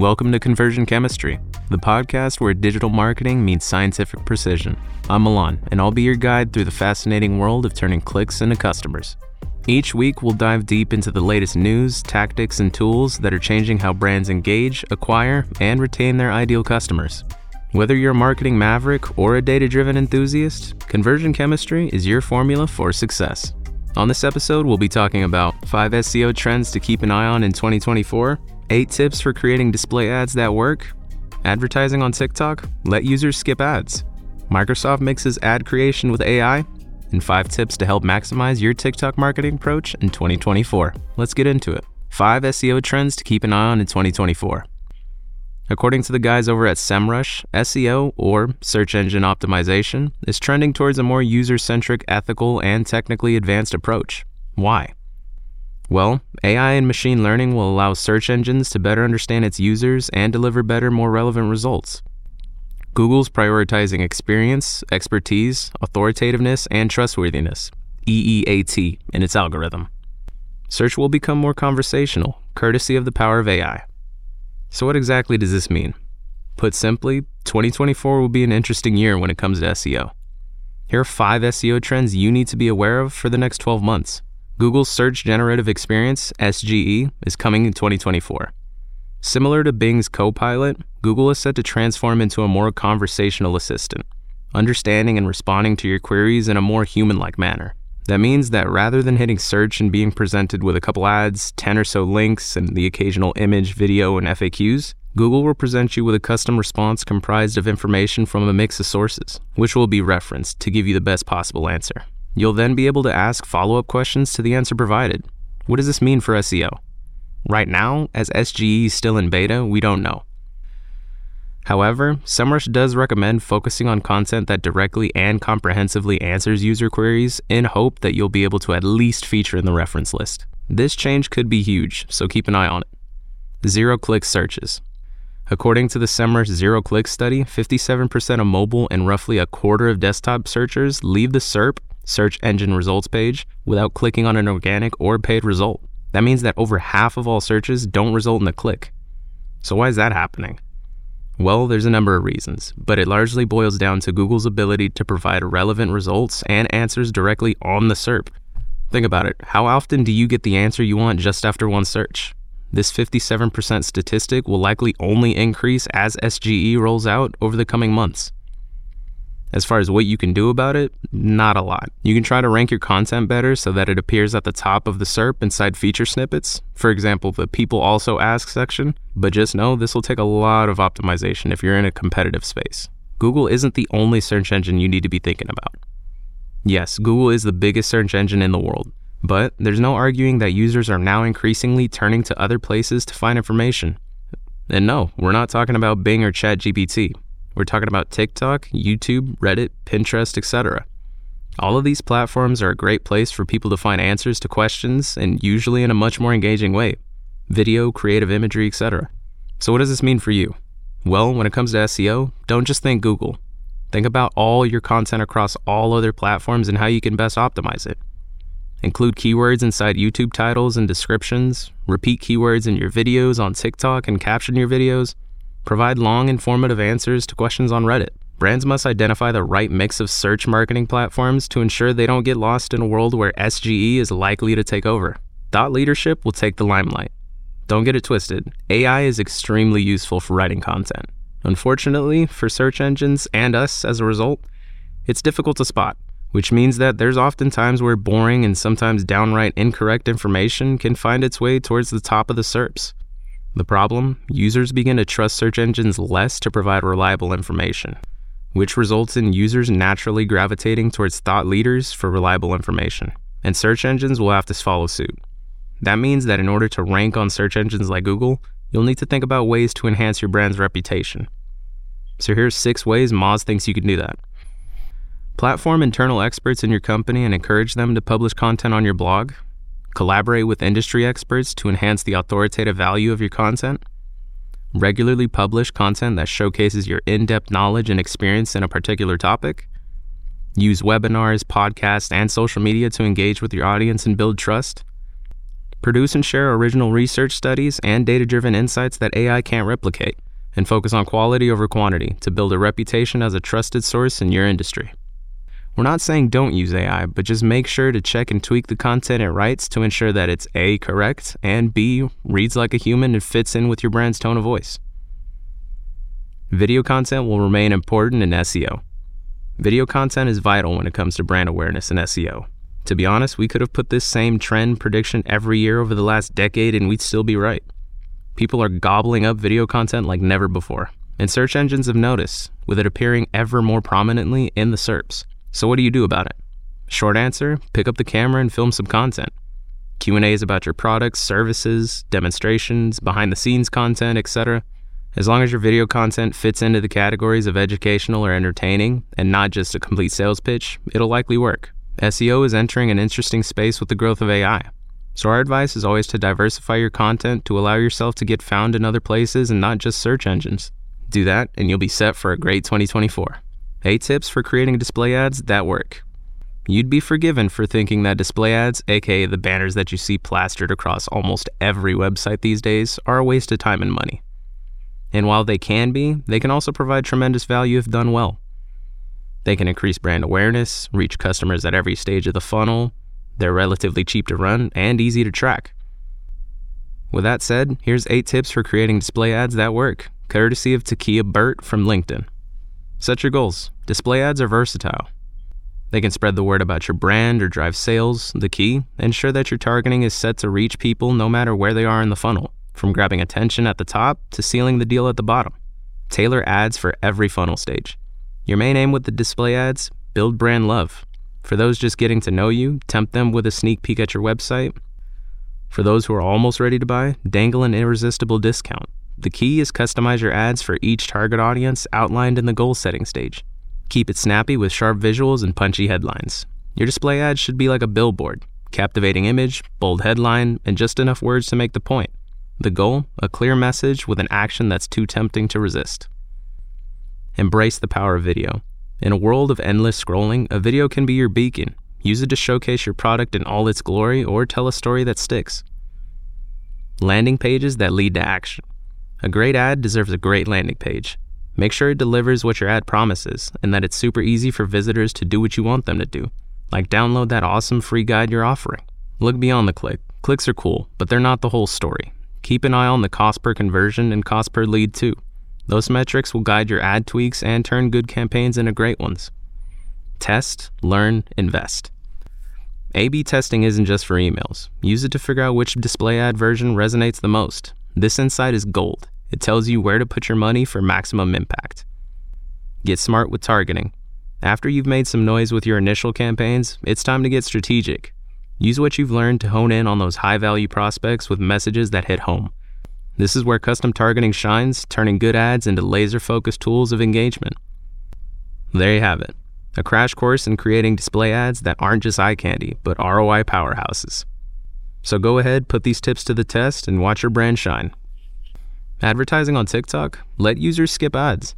Welcome to Conversion Chemistry, the podcast where digital marketing meets scientific precision. I'm Milan, and I'll be your guide through the fascinating world of turning clicks into customers. Each week, we'll dive deep into the latest news, tactics, and tools that are changing how brands engage, acquire, and retain their ideal customers. Whether you're a marketing maverick or a data driven enthusiast, Conversion Chemistry is your formula for success. On this episode, we'll be talking about 5 SEO trends to keep an eye on in 2024 8 tips for creating display ads that work, advertising on TikTok, let users skip ads, Microsoft mixes ad creation with AI, and 5 tips to help maximize your TikTok marketing approach in 2024. Let's get into it. 5 SEO trends to keep an eye on in 2024. According to the guys over at SEMrush, SEO, or search engine optimization, is trending towards a more user centric, ethical, and technically advanced approach. Why? Well, AI and machine learning will allow search engines to better understand its users and deliver better, more relevant results. Google's prioritizing experience, expertise, authoritativeness, and trustworthiness, EEAT, in its algorithm. Search will become more conversational, courtesy of the power of AI. So, what exactly does this mean? Put simply, 2024 will be an interesting year when it comes to SEO. Here are five SEO trends you need to be aware of for the next 12 months. Google's Search Generative Experience, SGE, is coming in 2024. Similar to Bing's Copilot, Google is set to transform into a more conversational assistant, understanding and responding to your queries in a more human like manner. That means that rather than hitting search and being presented with a couple ads, 10 or so links, and the occasional image, video, and FAQs, Google will present you with a custom response comprised of information from a mix of sources, which will be referenced to give you the best possible answer. You'll then be able to ask follow up questions to the answer provided. What does this mean for SEO? Right now, as SGE is still in beta, we don't know. However, SEMrush does recommend focusing on content that directly and comprehensively answers user queries in hope that you'll be able to at least feature in the reference list. This change could be huge, so keep an eye on it. Zero click searches. According to the SEMrush Zero Click study, 57% of mobile and roughly a quarter of desktop searchers leave the SERP search engine results page without clicking on an organic or paid result. That means that over half of all searches don't result in a click. So, why is that happening? Well, there's a number of reasons, but it largely boils down to Google's ability to provide relevant results and answers directly on the SERP. Think about it how often do you get the answer you want just after one search? This 57% statistic will likely only increase as SGE rolls out over the coming months. As far as what you can do about it, not a lot. You can try to rank your content better so that it appears at the top of the SERP inside feature snippets, for example, the People Also Ask section, but just know this will take a lot of optimization if you're in a competitive space. Google isn't the only search engine you need to be thinking about. Yes, Google is the biggest search engine in the world, but there's no arguing that users are now increasingly turning to other places to find information. And no, we're not talking about Bing or ChatGPT. We're talking about TikTok, YouTube, Reddit, Pinterest, etc. All of these platforms are a great place for people to find answers to questions and usually in a much more engaging way video, creative imagery, etc. So, what does this mean for you? Well, when it comes to SEO, don't just think Google. Think about all your content across all other platforms and how you can best optimize it. Include keywords inside YouTube titles and descriptions, repeat keywords in your videos on TikTok and caption your videos, Provide long, informative answers to questions on Reddit. Brands must identify the right mix of search marketing platforms to ensure they don't get lost in a world where SGE is likely to take over. Thought leadership will take the limelight. Don't get it twisted, AI is extremely useful for writing content. Unfortunately, for search engines and us as a result, it's difficult to spot, which means that there's often times where boring and sometimes downright incorrect information can find its way towards the top of the SERPs. The problem users begin to trust search engines less to provide reliable information, which results in users naturally gravitating towards thought leaders for reliable information, and search engines will have to follow suit. That means that in order to rank on search engines like Google, you'll need to think about ways to enhance your brand's reputation. So here's six ways Moz thinks you can do that. Platform internal experts in your company and encourage them to publish content on your blog, Collaborate with industry experts to enhance the authoritative value of your content. Regularly publish content that showcases your in depth knowledge and experience in a particular topic. Use webinars, podcasts, and social media to engage with your audience and build trust. Produce and share original research studies and data driven insights that AI can't replicate, and focus on quality over quantity to build a reputation as a trusted source in your industry. We're not saying don't use AI, but just make sure to check and tweak the content it writes to ensure that it's A, correct, and B, reads like a human and fits in with your brand's tone of voice. Video content will remain important in SEO. Video content is vital when it comes to brand awareness and SEO. To be honest, we could have put this same trend prediction every year over the last decade and we'd still be right. People are gobbling up video content like never before, and search engines have noticed, with it appearing ever more prominently in the SERPs. So what do you do about it? Short answer, pick up the camera and film some content. Q&As about your products, services, demonstrations, behind the scenes content, etc. As long as your video content fits into the categories of educational or entertaining and not just a complete sales pitch, it'll likely work. SEO is entering an interesting space with the growth of AI. So, our advice is always to diversify your content to allow yourself to get found in other places and not just search engines. Do that, and you'll be set for a great 2024. 8 tips for creating display ads that work. You'd be forgiven for thinking that display ads, aka the banners that you see plastered across almost every website these days, are a waste of time and money. And while they can be, they can also provide tremendous value if done well. They can increase brand awareness, reach customers at every stage of the funnel. They're relatively cheap to run and easy to track. With that said, here's 8 tips for creating display ads that work, courtesy of Takia Burt from LinkedIn. Set your goals. Display ads are versatile. They can spread the word about your brand or drive sales. The key, ensure that your targeting is set to reach people no matter where they are in the funnel, from grabbing attention at the top to sealing the deal at the bottom. Tailor ads for every funnel stage. Your main aim with the display ads build brand love. For those just getting to know you, tempt them with a sneak peek at your website. For those who are almost ready to buy, dangle an irresistible discount. The key is customize your ads for each target audience outlined in the goal setting stage. Keep it snappy with sharp visuals and punchy headlines. Your display ads should be like a billboard captivating image, bold headline, and just enough words to make the point. The goal a clear message with an action that's too tempting to resist. Embrace the power of video. In a world of endless scrolling, a video can be your beacon. Use it to showcase your product in all its glory or tell a story that sticks. Landing pages that lead to action. A great ad deserves a great landing page. Make sure it delivers what your ad promises and that it's super easy for visitors to do what you want them to do, like download that awesome free guide you're offering. Look beyond the click. Clicks are cool, but they're not the whole story. Keep an eye on the cost per conversion and cost per lead too. Those metrics will guide your ad tweaks and turn good campaigns into great ones. Test, learn, invest. A B testing isn't just for emails. Use it to figure out which display ad version resonates the most. This insight is gold. It tells you where to put your money for maximum impact. Get smart with targeting. After you've made some noise with your initial campaigns, it's time to get strategic. Use what you've learned to hone in on those high value prospects with messages that hit home. This is where custom targeting shines, turning good ads into laser focused tools of engagement. There you have it a crash course in creating display ads that aren't just eye candy, but ROI powerhouses. So go ahead, put these tips to the test, and watch your brand shine. Advertising on TikTok? Let users skip ads.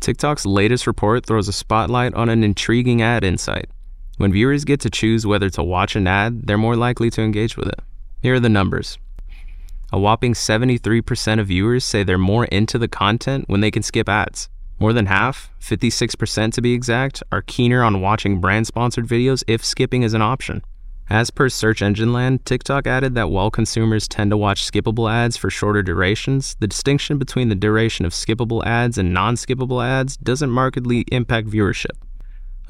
TikTok's latest report throws a spotlight on an intriguing ad insight. When viewers get to choose whether to watch an ad, they're more likely to engage with it. Here are the numbers a whopping 73% of viewers say they're more into the content when they can skip ads. More than half, 56% to be exact, are keener on watching brand sponsored videos if skipping is an option. As per Search Engine Land, TikTok added that while consumers tend to watch skippable ads for shorter durations, the distinction between the duration of skippable ads and non skippable ads doesn't markedly impact viewership.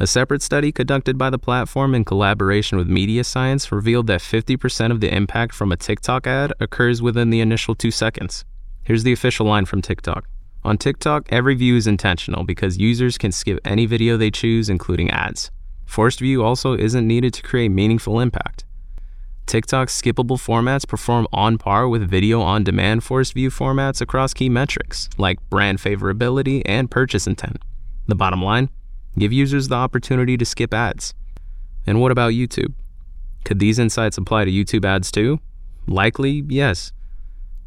A separate study conducted by the platform in collaboration with Media Science revealed that 50% of the impact from a TikTok ad occurs within the initial two seconds. Here's the official line from TikTok. On TikTok, every view is intentional because users can skip any video they choose, including ads. Forced view also isn't needed to create meaningful impact. TikTok's skippable formats perform on par with video on demand forced view formats across key metrics like brand favorability and purchase intent. The bottom line Give users the opportunity to skip ads. And what about YouTube? Could these insights apply to YouTube ads too? Likely, yes.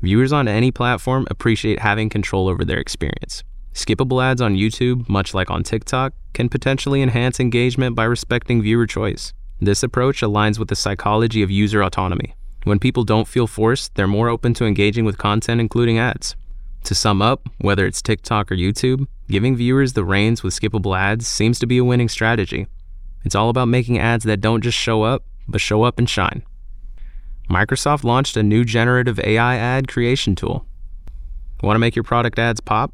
Viewers on any platform appreciate having control over their experience. Skippable ads on YouTube, much like on TikTok, can potentially enhance engagement by respecting viewer choice. This approach aligns with the psychology of user autonomy. When people don't feel forced, they're more open to engaging with content, including ads. To sum up, whether it's TikTok or YouTube, giving viewers the reins with skippable ads seems to be a winning strategy. It's all about making ads that don't just show up, but show up and shine. Microsoft launched a new generative AI ad creation tool. Want to make your product ads pop?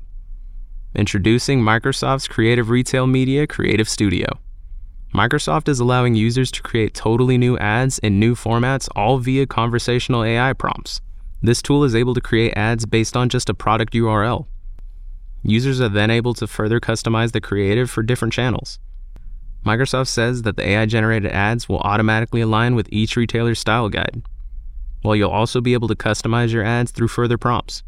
Introducing Microsoft's Creative Retail Media Creative Studio. Microsoft is allowing users to create totally new ads in new formats, all via conversational AI prompts. This tool is able to create ads based on just a product URL. Users are then able to further customize the creative for different channels. Microsoft says that the AI generated ads will automatically align with each retailer's style guide, while you'll also be able to customize your ads through further prompts.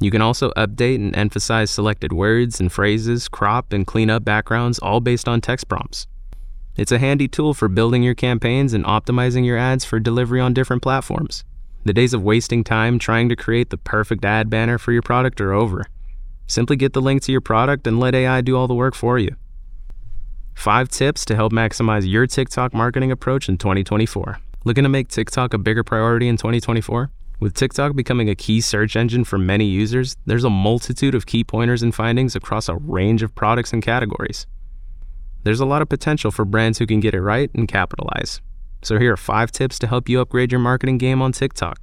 You can also update and emphasize selected words and phrases, crop and clean up backgrounds, all based on text prompts. It's a handy tool for building your campaigns and optimizing your ads for delivery on different platforms. The days of wasting time trying to create the perfect ad banner for your product are over. Simply get the link to your product and let AI do all the work for you. Five tips to help maximize your TikTok marketing approach in 2024. Looking to make TikTok a bigger priority in 2024? With TikTok becoming a key search engine for many users, there's a multitude of key pointers and findings across a range of products and categories. There's a lot of potential for brands who can get it right and capitalize. So, here are five tips to help you upgrade your marketing game on TikTok.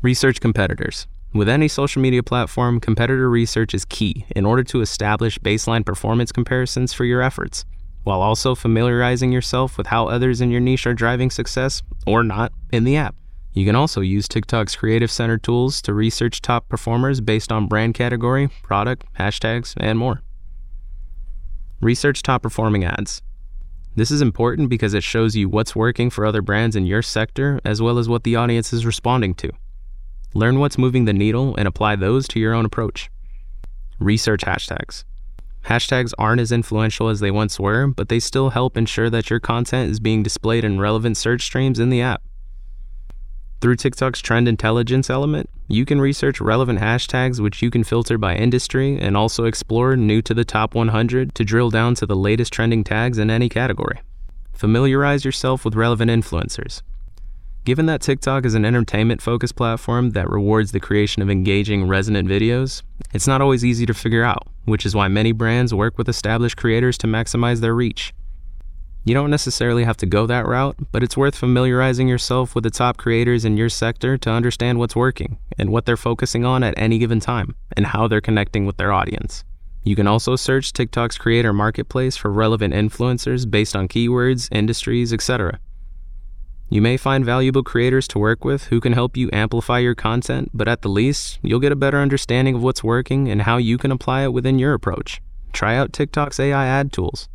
Research competitors. With any social media platform, competitor research is key in order to establish baseline performance comparisons for your efforts, while also familiarizing yourself with how others in your niche are driving success or not in the app. You can also use TikTok's Creative Center tools to research top performers based on brand category, product, hashtags, and more. Research top performing ads. This is important because it shows you what's working for other brands in your sector as well as what the audience is responding to. Learn what's moving the needle and apply those to your own approach. Research hashtags. Hashtags aren't as influential as they once were, but they still help ensure that your content is being displayed in relevant search streams in the app. Through TikTok's trend intelligence element, you can research relevant hashtags which you can filter by industry and also explore new to the top 100 to drill down to the latest trending tags in any category. Familiarize yourself with relevant influencers. Given that TikTok is an entertainment focused platform that rewards the creation of engaging, resonant videos, it's not always easy to figure out, which is why many brands work with established creators to maximize their reach. You don't necessarily have to go that route, but it's worth familiarizing yourself with the top creators in your sector to understand what's working and what they're focusing on at any given time and how they're connecting with their audience. You can also search TikTok's creator marketplace for relevant influencers based on keywords, industries, etc. You may find valuable creators to work with who can help you amplify your content, but at the least, you'll get a better understanding of what's working and how you can apply it within your approach. Try out TikTok's AI ad tools.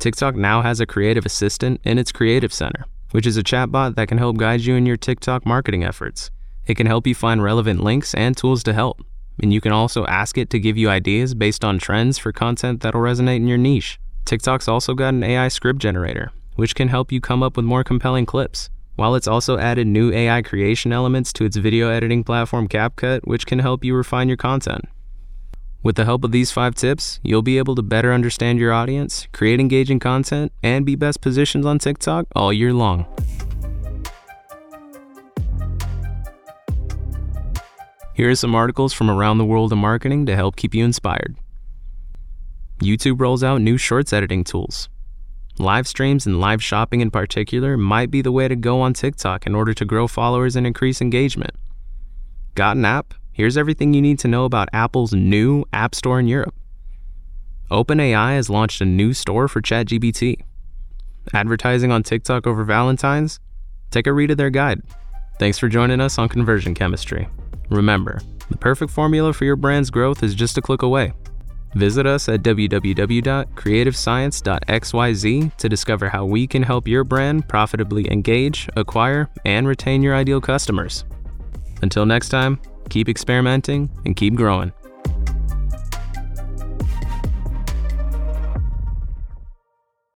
TikTok now has a creative assistant in its Creative Center, which is a chatbot that can help guide you in your TikTok marketing efforts. It can help you find relevant links and tools to help. And you can also ask it to give you ideas based on trends for content that'll resonate in your niche. TikTok's also got an AI script generator, which can help you come up with more compelling clips. While it's also added new AI creation elements to its video editing platform CapCut, which can help you refine your content. With the help of these five tips, you'll be able to better understand your audience, create engaging content, and be best positioned on TikTok all year long. Here are some articles from around the world of marketing to help keep you inspired. YouTube rolls out new shorts editing tools. Live streams and live shopping in particular might be the way to go on TikTok in order to grow followers and increase engagement. Got an app? Here's everything you need to know about Apple's new App Store in Europe. OpenAI has launched a new store for ChatGPT. Advertising on TikTok over Valentine's? Take a read of their guide. Thanks for joining us on Conversion Chemistry. Remember, the perfect formula for your brand's growth is just a click away. Visit us at www.creativescience.xyz to discover how we can help your brand profitably engage, acquire, and retain your ideal customers. Until next time, keep experimenting, and keep growing.